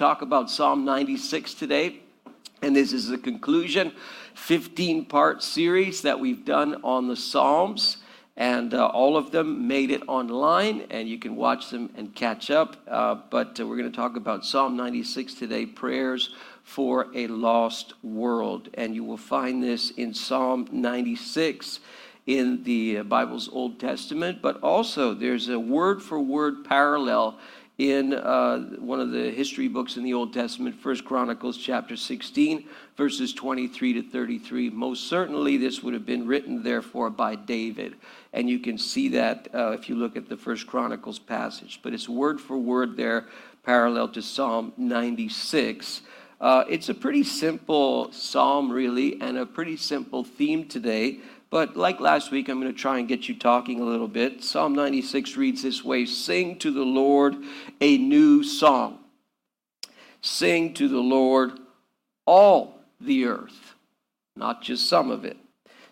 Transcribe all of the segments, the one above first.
talk about Psalm 96 today. And this is the conclusion, 15 part series that we've done on the Psalms. And uh, all of them made it online, and you can watch them and catch up. Uh, but uh, we're going to talk about Psalm 96 today prayers for a lost world. And you will find this in Psalm 96 in the Bible's Old Testament, but also there's a word for word parallel in uh, one of the history books in the Old Testament, First Chronicles chapter 16, verses 23 to 33. Most certainly, this would have been written, therefore, by David. And you can see that uh, if you look at the First Chronicles passage. But it's word for word there, parallel to Psalm 96. Uh, it's a pretty simple psalm, really, and a pretty simple theme today. But like last week, I'm going to try and get you talking a little bit. Psalm 96 reads this way Sing to the Lord a new song. Sing to the Lord all the earth, not just some of it.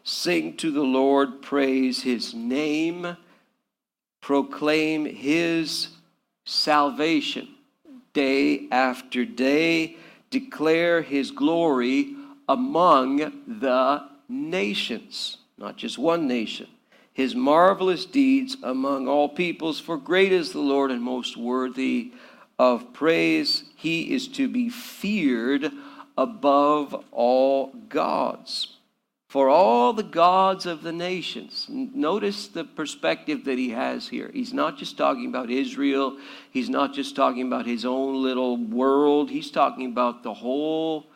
Sing to the Lord, praise his name, proclaim his salvation day after day, declare his glory among the nations not just one nation. His marvelous deeds among all peoples, for great is the Lord and most worthy of praise. He is to be feared above all gods. For all the gods of the nations. Notice the perspective that he has here. He's not just talking about Israel, he's not just talking about his own little world, he's talking about the whole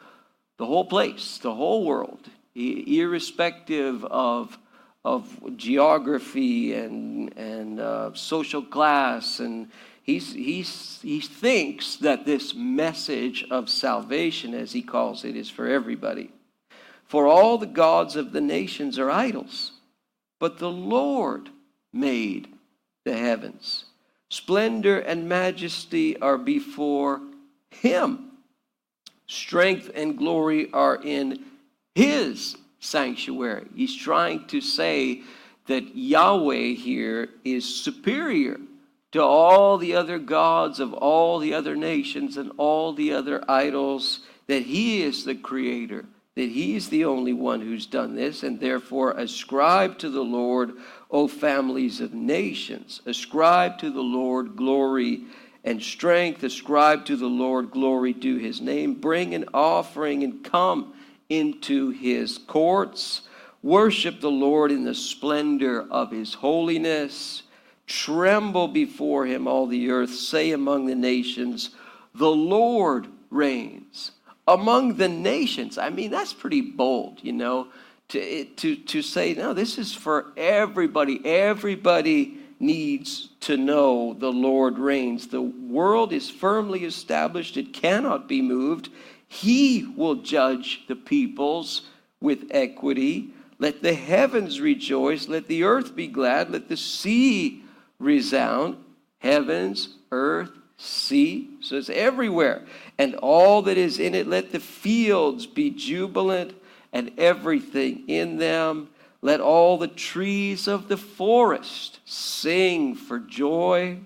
the whole place, the whole world irrespective of, of geography and, and uh, social class. And he's, he's, he thinks that this message of salvation, as he calls it, is for everybody. For all the gods of the nations are idols, but the Lord made the heavens. Splendor and majesty are before him. Strength and glory are in his sanctuary. He's trying to say that Yahweh here is superior to all the other gods of all the other nations and all the other idols, that he is the creator, that he is the only one who's done this, and therefore ascribe to the Lord, O families of nations. Ascribe to the Lord glory and strength. Ascribe to the Lord glory due his name. Bring an offering and come into his courts. Worship the Lord in the splendor of his holiness. Tremble before him, all the earth. Say among the nations, The Lord reigns. Among the nations. I mean, that's pretty bold, you know, to, to, to say, no, this is for everybody. Everybody needs to know the Lord reigns. The world is firmly established, it cannot be moved. He will judge the peoples with equity. Let the heavens rejoice. Let the earth be glad. Let the sea resound. Heavens, earth, sea. So it's everywhere. And all that is in it. Let the fields be jubilant and everything in them. Let all the trees of the forest sing for joy.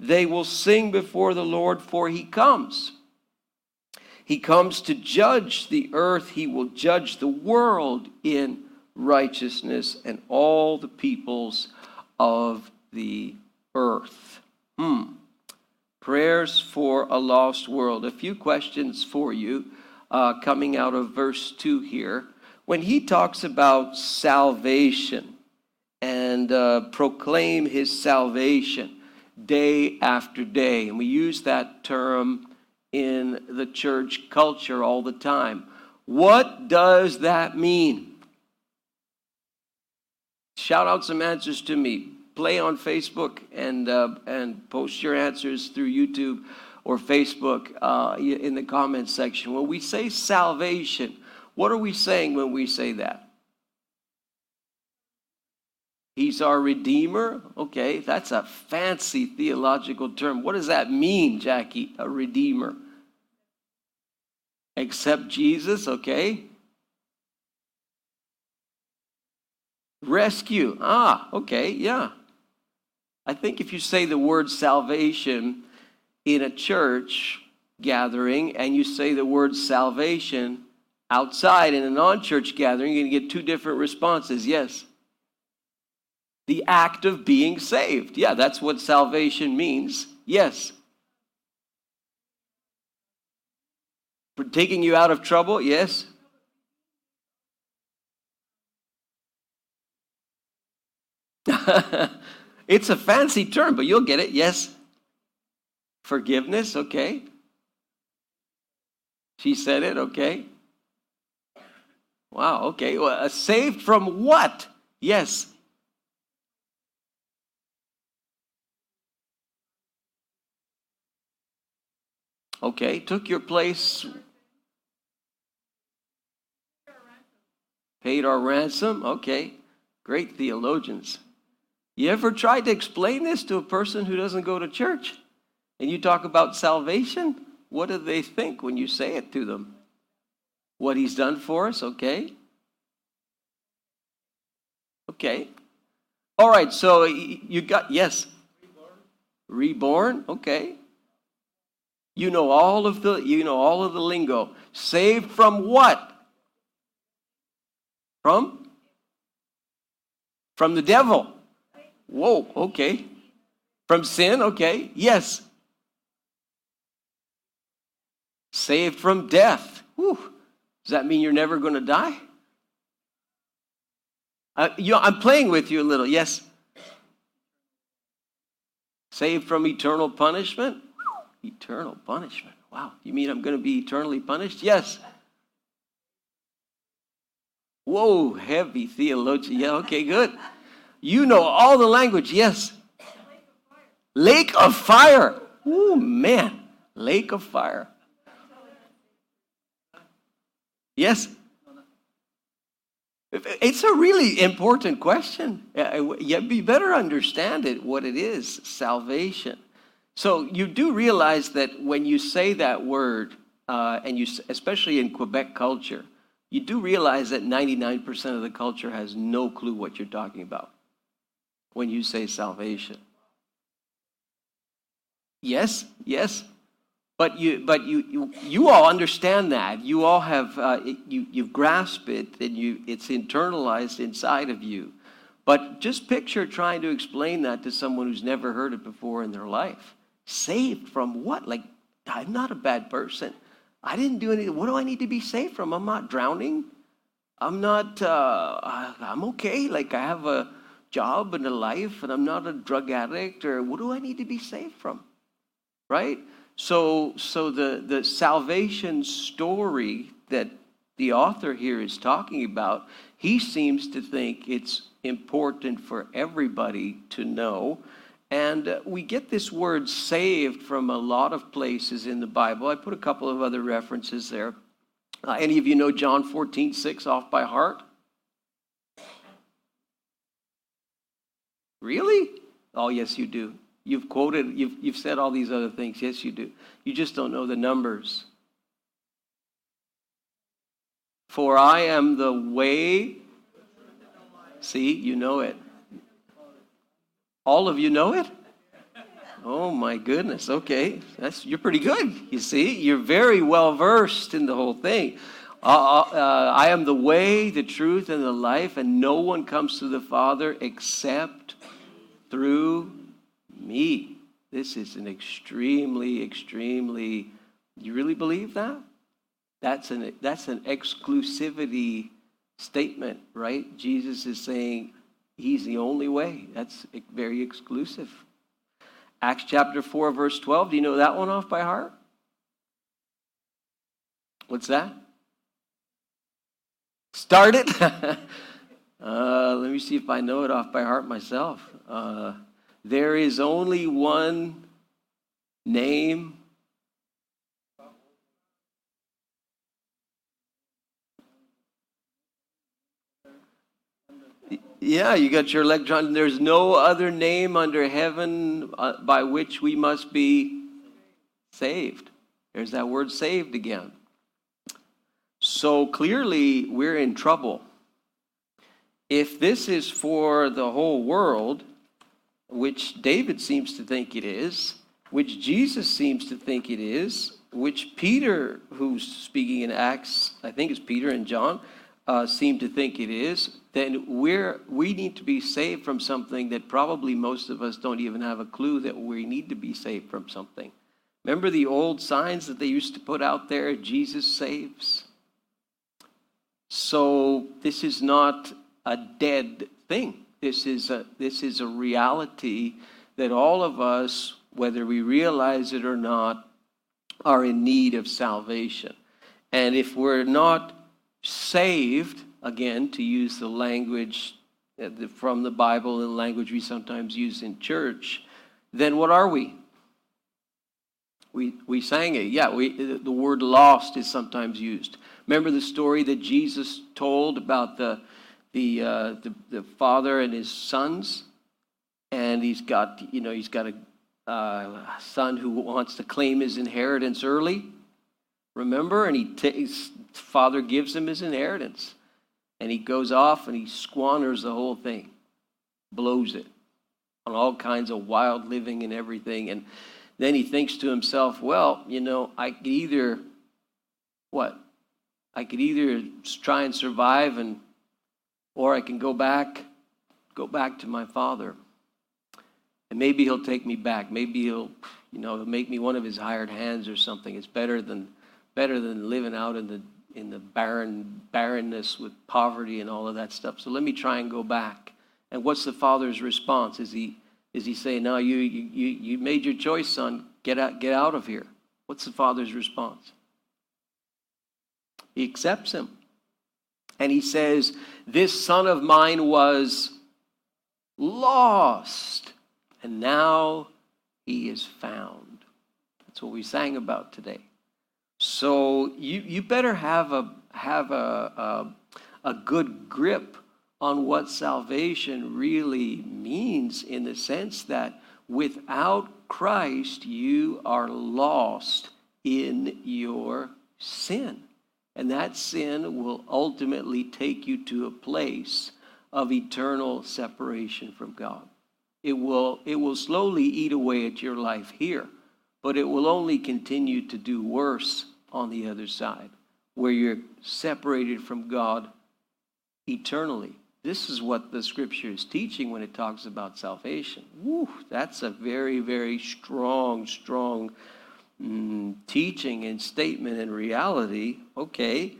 They will sing before the Lord, for he comes. He comes to judge the earth. He will judge the world in righteousness and all the peoples of the earth. Hmm. Prayers for a lost world. A few questions for you uh, coming out of verse 2 here. When he talks about salvation and uh, proclaim his salvation day after day, and we use that term in the church culture all the time. What does that mean? Shout out some answers to me. Play on Facebook and, uh, and post your answers through YouTube or Facebook uh, in the comments section. When we say salvation, what are we saying when we say that? He's our Redeemer. Okay, that's a fancy theological term. What does that mean, Jackie? A Redeemer accept Jesus, okay? Rescue. Ah, okay, yeah. I think if you say the word salvation in a church, gathering and you say the word salvation outside in a non church gathering, you're going to get two different responses. Yes. The act of being saved. Yeah, that's what salvation means. Yes. Taking you out of trouble? Yes. it's a fancy term, but you'll get it. Yes. Forgiveness, okay. She said it, okay. Wow, okay. Well, uh, saved from what? Yes. Okay, took your place. Paid our ransom. Okay, great theologians. You ever tried to explain this to a person who doesn't go to church? And you talk about salvation? What do they think when you say it to them? What he's done for us, okay? Okay. All right, so you got, yes. Reborn. Reborn, okay. You know all of the you know all of the lingo. Saved from what? From? From the devil. Whoa, okay. From sin, okay. Yes. Saved from death. Whew. Does that mean you're never going to die? Uh, you know, I'm playing with you a little. Yes. Saved from eternal punishment? Eternal punishment. Wow. You mean I'm going to be eternally punished? Yes. Whoa, heavy theologian. Yeah, okay, good. You know all the language. Yes. Lake of fire. Oh, man. Lake of fire. Yes. It's a really important question. You better understand it, what it is salvation. So you do realize that when you say that word, uh, and you, especially in Quebec culture, you do realize that 99% of the culture has no clue what you're talking about when you say salvation. Yes, yes. But you, but you, you, you all understand that. You all have, uh, you, you've grasped it and you, it's internalized inside of you. But just picture trying to explain that to someone who's never heard it before in their life. Saved from what? Like, I'm not a bad person. I didn't do anything. What do I need to be saved from? I'm not drowning. I'm not, uh, I'm okay. Like, I have a job and a life, and I'm not a drug addict, or what do I need to be saved from? Right? So, so the, the salvation story that the author here is talking about, he seems to think it's important for everybody to know. And uh, we get this word saved from a lot of places in the Bible. I put a couple of other references there. Uh, any of you know John 14, 6 off by heart? Really? Oh, yes, you do. You've quoted, you've, you've said all these other things. Yes, you do. You just don't know the numbers. For I am the way. See, you know it. All of you know it? Oh my goodness. Okay. That's you're pretty good. You see, you're very well versed in the whole thing. Uh, uh, uh, I am the way, the truth, and the life, and no one comes to the Father except through me. This is an extremely, extremely. You really believe that? That's an that's an exclusivity statement, right? Jesus is saying he's the only way. That's very exclusive. Acts chapter 4, verse 12. Do you know that one off by heart? What's that? Start it? uh, let me see if I know it off by heart myself. Uh, there is only one name. Yeah, you got your electron. There's no other name under heaven uh, by which we must be saved. There's that word saved again. So clearly, we're in trouble. If this is for the whole world, which David seems to think it is, which Jesus seems to think it is, which Peter, who's speaking in Acts, I think it's Peter and John, uh, seem to think it is, then we're, we need to be saved from something that probably most of us don't even have a clue that we need to be saved from something. Remember the old signs that they used to put out there Jesus saves? So this is not a dead thing. This is a, this is a reality that all of us, whether we realize it or not, are in need of salvation. And if we're not saved, again, to use the language from the Bible and language we sometimes use in church, then what are we? We, we sang it. Yeah, we, the word lost is sometimes used. Remember the story that Jesus told about the, the, uh, the, the, father and his sons? And he's got, you know, he's got a uh, son who wants to claim his inheritance early. Remember? And he takes, father gives him his inheritance. And he goes off and he squanders the whole thing, blows it on all kinds of wild living and everything. And then he thinks to himself, well, you know, I could either, what? I could either try and survive and or I can go back, go back to my father. And maybe he'll take me back. Maybe he'll, you know, make me one of his hired hands or something. It's better than better than living out in the in the barren barrenness with poverty and all of that stuff. So let me try and go back. And what's the father's response? Is he is he saying, No, you, you, you made your choice, son. Get out, get out of here. What's the father's response? He accepts him. And he says, This son of mine was lost, and now he is found. That's what we sang about today. So you, you better have a have a, a, a good grip on what salvation really means in the sense that without Christ, you are lost in your sin. And that sin will ultimately take you to a place of eternal separation from God. It will, it will slowly eat away at your life here, but it will only continue to do worse on the other side, where you're separated from God eternally. This is what the scripture is teaching when it talks about salvation. Woo, that's a very, very strong, strong mm, teaching and statement and reality. Okay,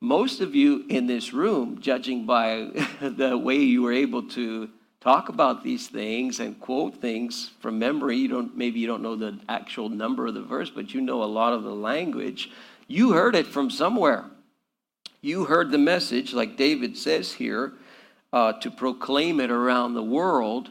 most of you in this room, judging by the way you were able to talk about these things and quote things from memory, you don't maybe you don't know the actual number of the verse, but you know a lot of the language. You heard it from somewhere. You heard the message, like David says here, uh, to proclaim it around the world.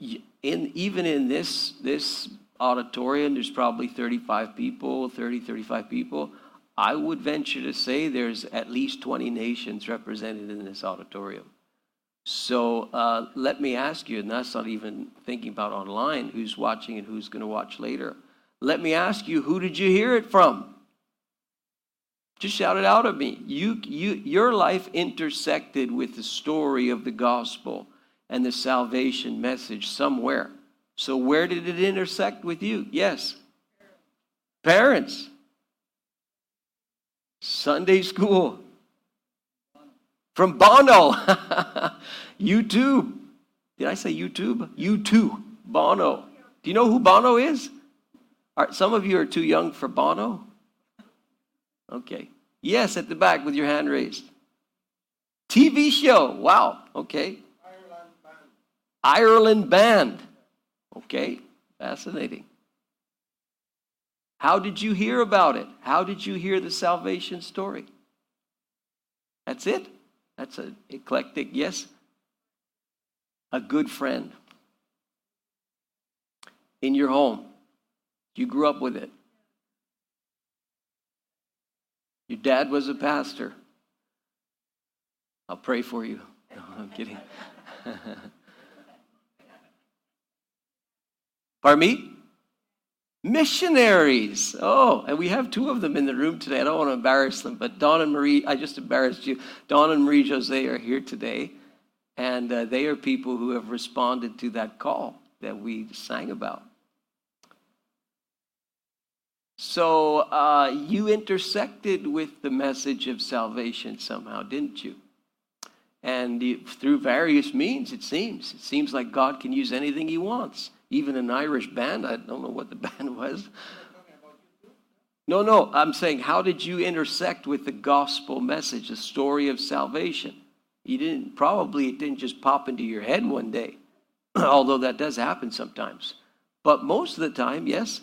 In, even in this, this auditorium, there's probably 35 people, 30, 35 people. I would venture to say there's at least 20 nations represented in this auditorium. So uh, let me ask you, and that's not even thinking about online, who's watching and who's going to watch later. Let me ask you, who did you hear it from? Just shout it out at me. You, you, your life intersected with the story of the gospel and the salvation message somewhere. So, where did it intersect with you? Yes. Parents. Sunday school. From Bono. YouTube. Did I say YouTube? YouTube. Bono. Do you know who Bono is? Some of you are too young for Bono. Okay. Yes, at the back with your hand raised. TV show. Wow. Okay. Ireland Band. Okay. Fascinating. How did you hear about it? How did you hear the salvation story? That's it. That's an eclectic yes. A good friend in your home. You grew up with it. Your dad was a pastor. I'll pray for you. No, I'm kidding. Pardon me? Missionaries. Oh, and we have two of them in the room today. I don't want to embarrass them, but Don and Marie, I just embarrassed you. Don and Marie Jose are here today, and uh, they are people who have responded to that call that we sang about. So uh, you intersected with the message of salvation somehow, didn't you? And through various means, it seems. It seems like God can use anything he wants. Even an Irish band, I don't know what the band was. No, no, I'm saying, how did you intersect with the gospel message, the story of salvation? You didn't, probably it didn't just pop into your head one day, although that does happen sometimes. But most of the time, yes.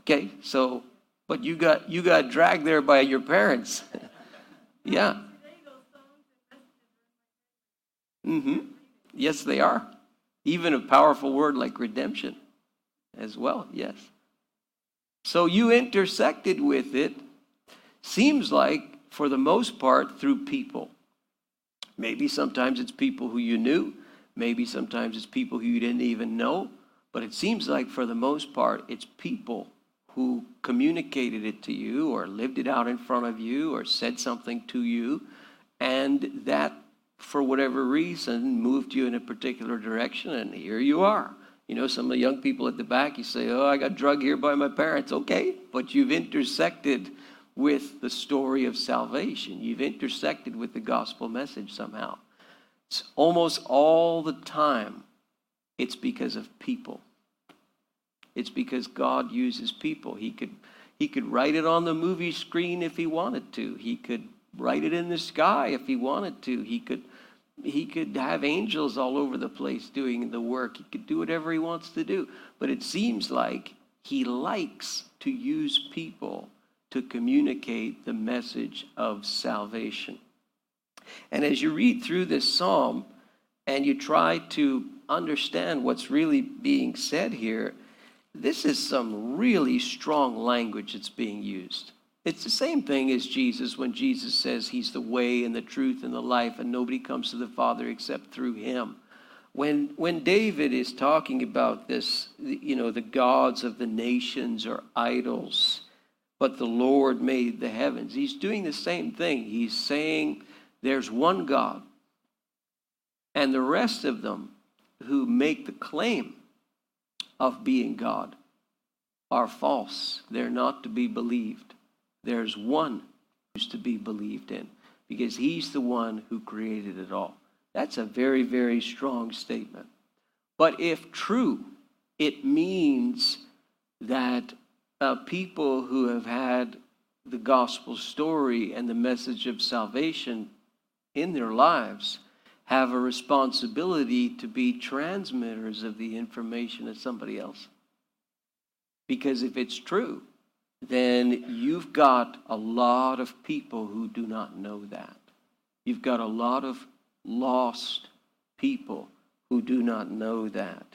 Okay, so, but you got you got dragged there by your parents. yeah. Mm-hmm. Yes, they are. Even a powerful word like redemption as well, yes. So you intersected with it, seems like, for the most part, through people. Maybe sometimes it's people who you knew, maybe sometimes it's people who you didn't even know, but it seems like for the most part, it's people who communicated it to you or lived it out in front of you or said something to you, and that for whatever reason, moved you in a particular direction, and here you are. You know, some of the young people at the back, you say, Oh, I got drugged here by my parents. Okay, but you've intersected with the story of salvation, you've intersected with the gospel message somehow. It's almost all the time, it's because of people. It's because God uses people. He could, he could write it on the movie screen if he wanted to. He could write it in the sky if he wanted to. He could he could have angels all over the place doing the work. He could do whatever he wants to do. But it seems like he likes to use people to communicate the message of salvation. And as you read through this psalm and you try to understand what's really being said here, this is some really strong language that's being used. It's the same thing as Jesus when Jesus says he's the way and the truth and the life, and nobody comes to the Father except through him. When, when David is talking about this, you know, the gods of the nations are idols, but the Lord made the heavens, he's doing the same thing. He's saying there's one God, and the rest of them who make the claim of being God are false. They're not to be believed. There's one who's to be believed in because he's the one who created it all. That's a very, very strong statement. But if true, it means that uh, people who have had the gospel story and the message of salvation in their lives have a responsibility to be transmitters of the information to somebody else. Because if it's true, then you've got a lot of people who do not know that. You've got a lot of lost people who do not know that.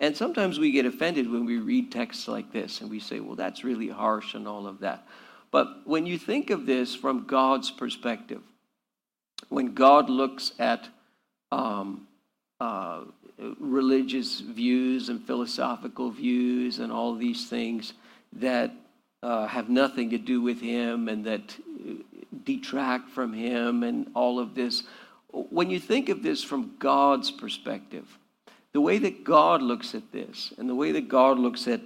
And sometimes we get offended when we read texts like this and we say, well, that's really harsh and all of that. But when you think of this from God's perspective, when God looks at um, uh, religious views and philosophical views and all these things that uh, have nothing to do with him and that detract from him and all of this. When you think of this from God's perspective, the way that God looks at this and the way that God looks at,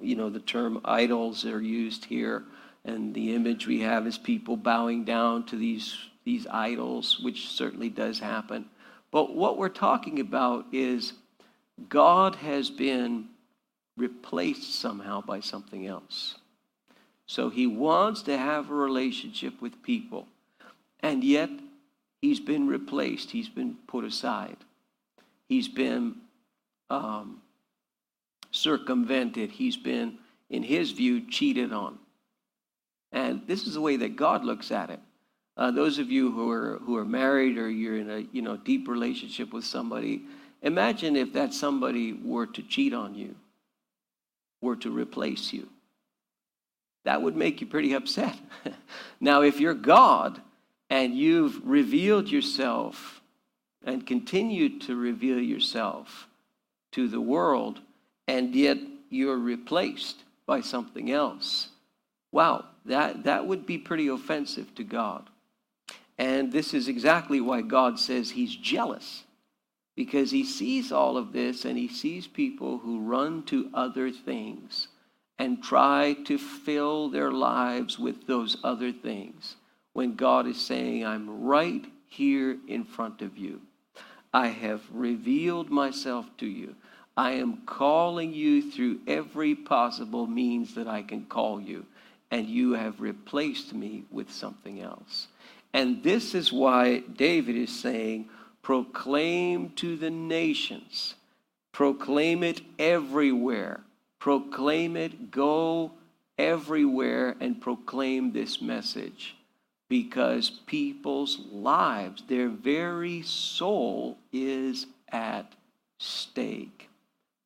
you know, the term idols that are used here and the image we have is people bowing down to these, these idols, which certainly does happen. But what we're talking about is God has been replaced somehow by something else. So he wants to have a relationship with people. And yet, he's been replaced, he's been put aside, he's been um, circumvented, he's been, in his view, cheated on. And this is the way that God looks at it. Uh, those of you who are who are married or you're in a you know deep relationship with somebody, imagine if that somebody were to cheat on you, were to replace you that would make you pretty upset. now, if you're God and you've revealed yourself and continue to reveal yourself to the world, and yet you're replaced by something else, wow, that, that would be pretty offensive to God. And this is exactly why God says he's jealous. because he sees all of this and he sees people who run to other things and try to fill their lives with those other things when God is saying, I'm right here in front of you. I have revealed myself to you. I am calling you through every possible means that I can call you, and you have replaced me with something else. And this is why David is saying, proclaim to the nations, proclaim it everywhere, proclaim it, go everywhere and proclaim this message because people's lives, their very soul, is at stake.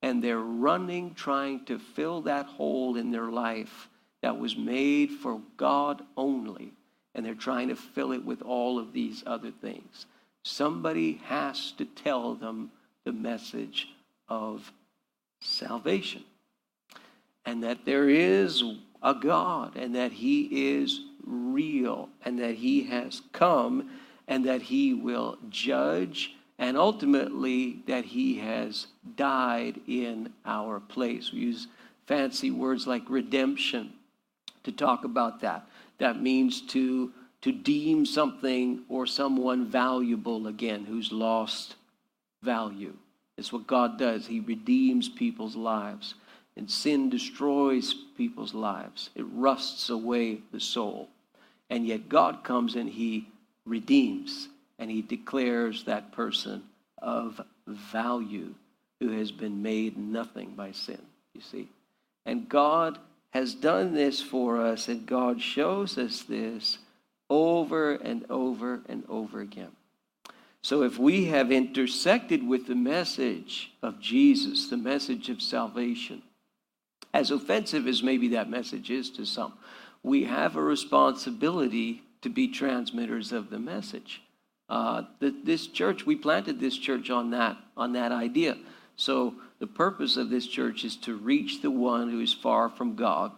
And they're running, trying to fill that hole in their life that was made for God only. And they're trying to fill it with all of these other things. Somebody has to tell them the message of salvation. And that there is a God and that He is real and that he has come and that he will judge and ultimately that he has died in our place. We use fancy words like redemption to talk about that. That means to, to deem something or someone valuable again who's lost value. It's what God does. He redeems people's lives. And sin destroys people's lives, it rusts away the soul. And yet God comes and he redeems and he declares that person of value who has been made nothing by sin, you see. And God has done this for us, and God shows us this over and over and over again. So if we have intersected with the message of Jesus, the message of salvation, as offensive as maybe that message is to some, we have a responsibility to be transmitters of the message. Uh, this church, we planted this church on that on that idea. So the purpose of this church is to reach the one who is far from God,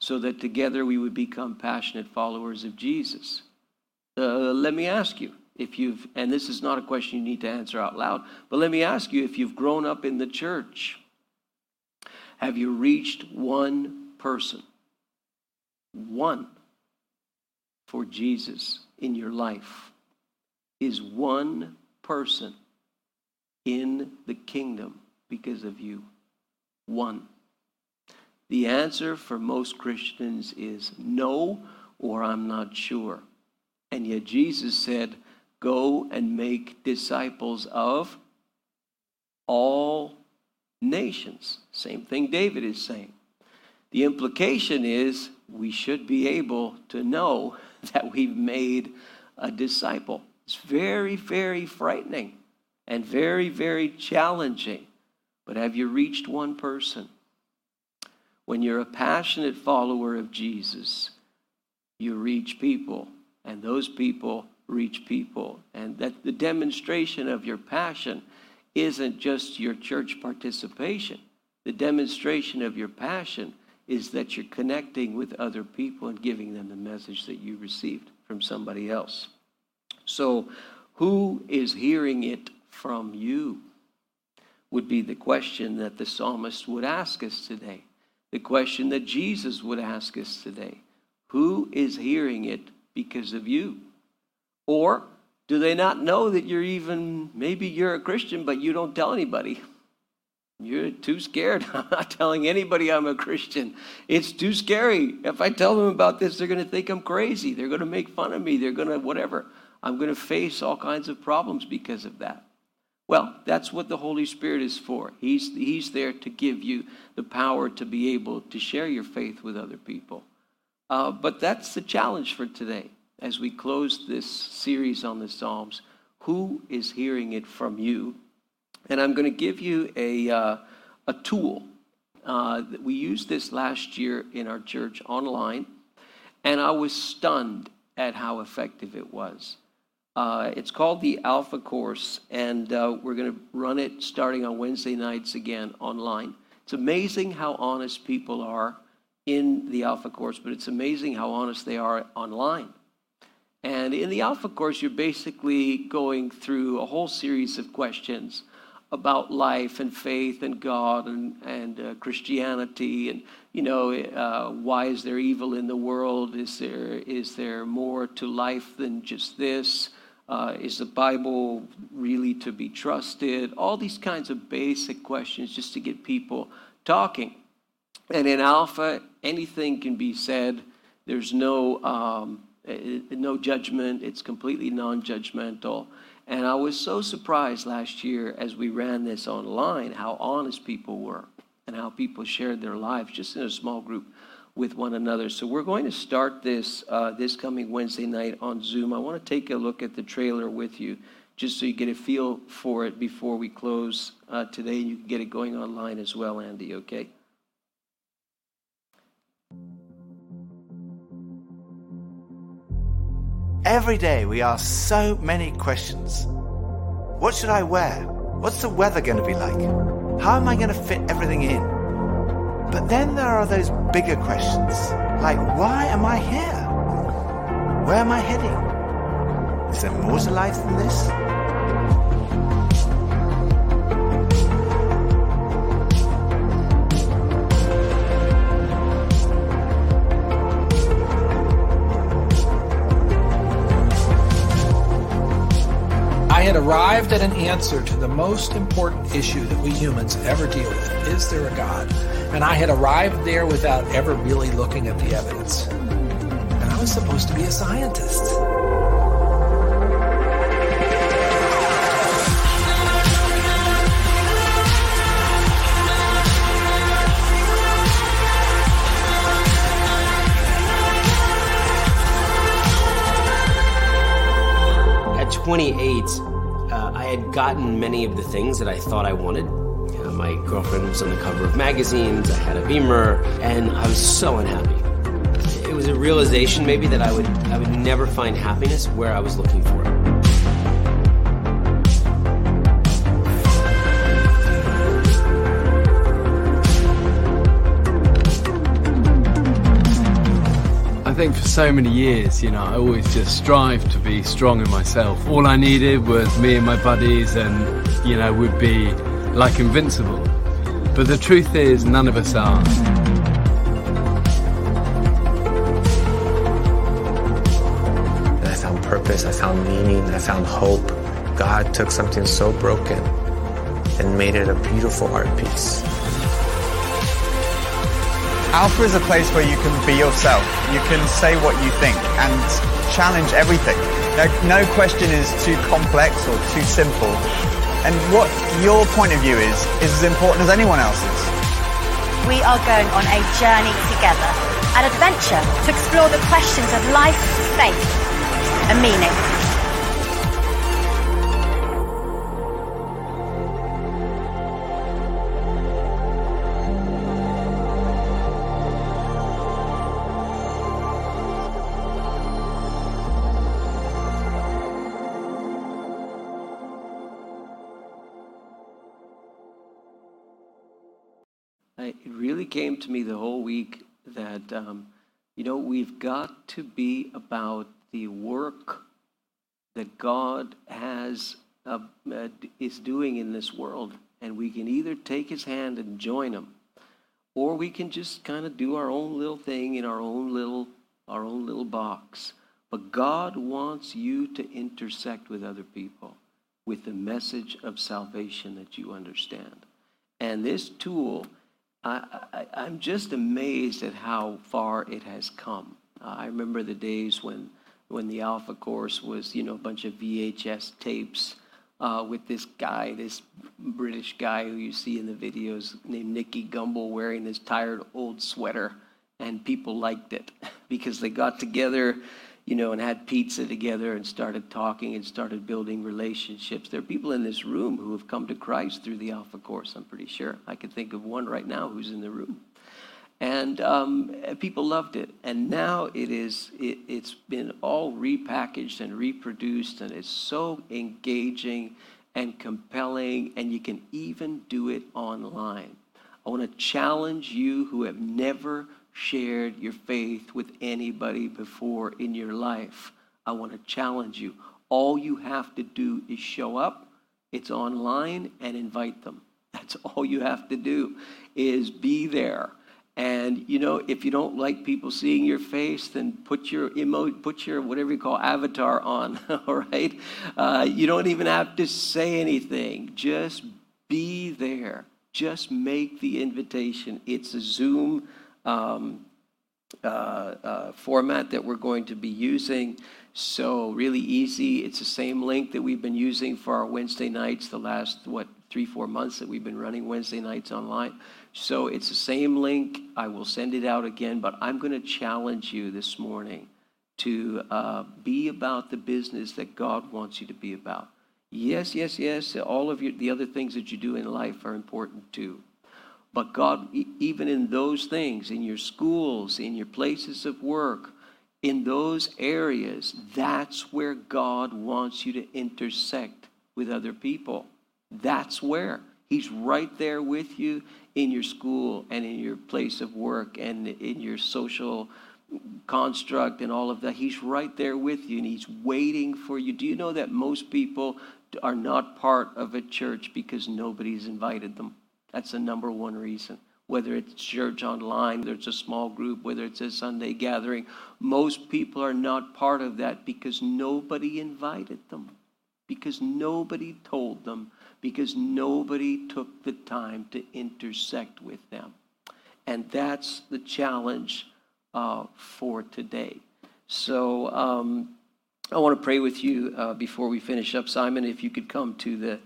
so that together we would become passionate followers of Jesus. Uh, let me ask you if you've, and this is not a question you need to answer out loud, but let me ask you if you've grown up in the church, have you reached one person? One for Jesus in your life is one person in the kingdom because of you. One. The answer for most Christians is no, or I'm not sure. And yet Jesus said, Go and make disciples of all nations. Same thing David is saying. The implication is we should be able to know that we've made a disciple. It's very, very frightening and very, very challenging. But have you reached one person? When you're a passionate follower of Jesus, you reach people, and those people reach people. And that the demonstration of your passion isn't just your church participation. The demonstration of your passion is that you're connecting with other people and giving them the message that you received from somebody else. So, who is hearing it from you? Would be the question that the psalmist would ask us today. The question that Jesus would ask us today. Who is hearing it because of you? Or do they not know that you're even, maybe you're a Christian, but you don't tell anybody? You're too scared. I'm not telling anybody I'm a Christian. It's too scary. If I tell them about this, they're going to think I'm crazy. They're going to make fun of me. They're going to whatever. I'm going to face all kinds of problems because of that. Well, that's what the Holy Spirit is for. He's, he's there to give you the power to be able to share your faith with other people. Uh, but that's the challenge for today as we close this series on the Psalms. Who is hearing it from you and I'm going to give you a, uh, a tool. Uh, we used this last year in our church online, and I was stunned at how effective it was. Uh, it's called the Alpha Course, and uh, we're going to run it starting on Wednesday nights again online. It's amazing how honest people are in the Alpha Course, but it's amazing how honest they are online. And in the Alpha course, you're basically going through a whole series of questions about life and faith and God and, and uh, Christianity and you know uh, why is there evil in the world? Is there is there more to life than just this? Uh, is the Bible really to be trusted? All these kinds of basic questions just to get people talking. And in Alpha, anything can be said. There's no um, no judgment. It's completely non-judgmental. And I was so surprised last year as we ran this online how honest people were and how people shared their lives just in a small group with one another. So we're going to start this uh, this coming Wednesday night on Zoom. I want to take a look at the trailer with you just so you get a feel for it before we close uh, today. And you can get it going online as well, Andy, okay? Every day we ask so many questions. What should I wear? What's the weather going to be like? How am I going to fit everything in? But then there are those bigger questions, like why am I here? Where am I heading? Is there more to life than this? Arrived at an answer to the most important issue that we humans ever deal with. Is there a God? And I had arrived there without ever really looking at the evidence. And I was supposed to be a scientist. At 28, uh, I had gotten many of the things that I thought I wanted. Uh, my girlfriend was on the cover of magazines, I had a Beamer, and I was so unhappy. It was a realization maybe that I would I would never find happiness where I was looking for it. I think for so many years, you know, I always just strive to be strong in myself. All I needed was me and my buddies, and, you know, we'd be like invincible. But the truth is, none of us are. I found purpose, I found meaning, I found hope. God took something so broken and made it a beautiful art piece. Alpha is a place where you can be yourself. You can say what you think and challenge everything. No, no question is too complex or too simple. And what your point of view is, is as important as anyone else's. We are going on a journey together, an adventure to explore the questions of life, faith, and meaning. Came to me the whole week that, um, you know, we've got to be about the work that God has uh, uh, is doing in this world, and we can either take His hand and join Him, or we can just kind of do our own little thing in our own little our own little box. But God wants you to intersect with other people with the message of salvation that you understand. And this tool I, am just amazed at how far it has come. Uh, I remember the days when, when the Alpha course was, you know, a bunch of VHS tapes uh, with this guy, this British guy who you see in the videos named Nicky Gumbel wearing this tired old sweater. And people liked it because they got together you know, and had pizza together and started talking and started building relationships. There are people in this room who have come to Christ through the Alpha Course, I'm pretty sure. I could think of one right now who's in the room. And um, people loved it. And now it is, it, it's been all repackaged and reproduced, and it's so engaging and compelling, and you can even do it online. I want to challenge you who have never shared your faith with anybody before in your life. I want to challenge you. All you have to do is show up. It's online and invite them. That's all you have to do is be there. And you know, if you don't like people seeing your face, then put your emo, put your whatever you call avatar on. All right, uh, you don't even have to say anything. Just be there. Just make the invitation. It's a Zoom Um, uh, uh, format that we're going to be using. So really easy. It's the same link that we've been using for our Wednesday nights. The last what three four months that we've been running Wednesday nights online. So it's the same link. I will send it out again, but I'm going to challenge you this morning to uh, be about the business that God wants you to be about. Yes, yes, yes. All of the other things that you do in life are important too. But God, even in those things, in your schools, in your places of work, in those areas, that's where God wants you to intersect with other people. That's where. He's right there with you in your school and in your place of work and in your social construct and all of that. He's right there with you and he's waiting for you. Do you know that most people are not part of a church because nobody's invited them? That's the number one reason. Whether it's church online, whether it's a small group, whether it's a Sunday gathering, most people are not part of that because nobody invited them, because nobody told them because nobody took the time to intersect with them. And that's the challenge uh, for today. So um, I want to pray with you uh, before we finish up. Simon, if you could come to the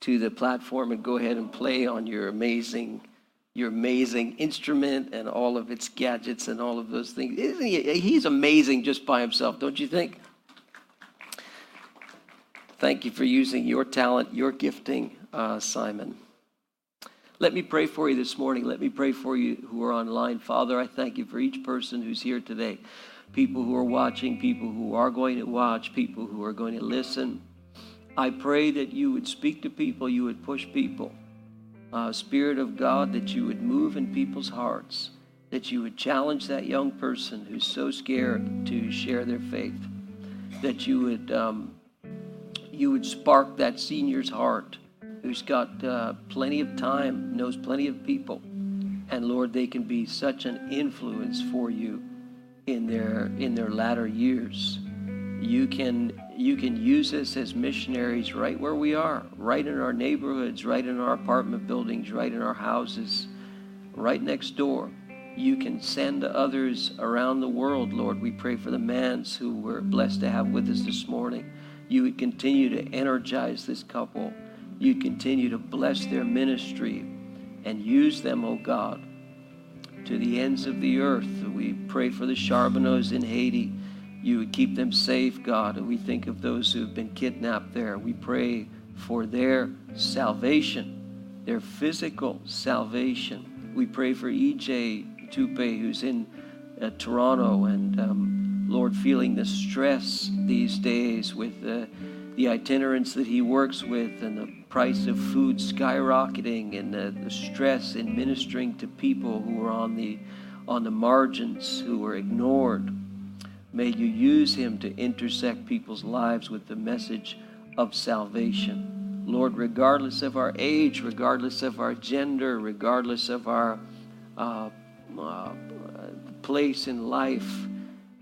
to the platform and go ahead and play on your amazing your amazing instrument and all of its gadgets and all of those things. Isn't he? He's amazing just by himself, don't you think? Thank you for using your talent, your gifting, uh, Simon. Let me pray for you this morning. Let me pray for you who are online. Father, I thank you for each person who's here today. People who are watching, people who are going to watch, people who are going to listen. I pray that you would speak to people, you would push people. Uh, Spirit of God, that you would move in people's hearts, that you would challenge that young person who's so scared to share their faith, that you would um, you would spark that senior's heart who's got uh, plenty of time, knows plenty of people. And Lord, they can be such an influence for you in their in their latter years. You can you can use us as missionaries right where we are, right in our neighborhoods, right in our apartment buildings, right in our houses, right next door. You can send others around the world, Lord. We pray for the mans who we're blessed to have with us this morning you would continue to energize this couple. You'd continue to bless their ministry and use them, oh God, to the ends of the earth. We pray for the Charbonneaus in Haiti. You would keep them safe, God. And we think of those who have been kidnapped there. We pray for their salvation, their physical salvation. We pray for EJ Tupe, who's in uh, Toronto and um, Lord, feeling the stress these days with the, the itinerants that he works with and the price of food skyrocketing and the, the stress in ministering to people who are on the, on the margins, who are ignored. May you use him to intersect people's lives with the message of salvation. Lord, regardless of our age, regardless of our gender, regardless of our uh, uh, place in life,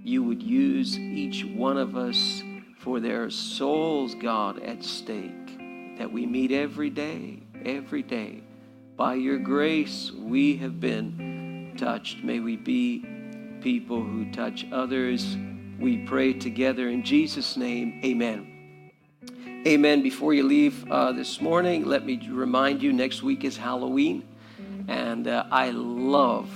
you would use each one of us for their souls, God, at stake, that we meet every day, every day. By your grace, we have been touched. May we be people who touch others. We pray together in Jesus' name. Amen. Amen. Before you leave uh, this morning, let me remind you next week is Halloween. And uh, I love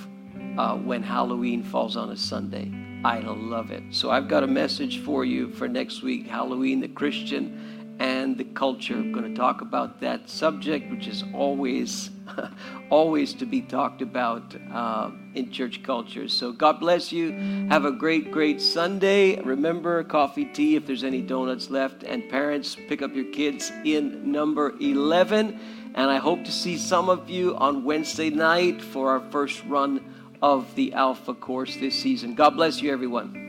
uh, when Halloween falls on a Sunday. I love it. So I've got a message for you for next week Halloween, the Christian and the culture. I'm going to talk about that subject, which is always, always to be talked about uh, in church culture. So God bless you. Have a great, great Sunday. Remember, coffee, tea, if there's any donuts left. And parents, pick up your kids in number 11. And I hope to see some of you on Wednesday night for our first run of the Alpha course this season. God bless you, everyone.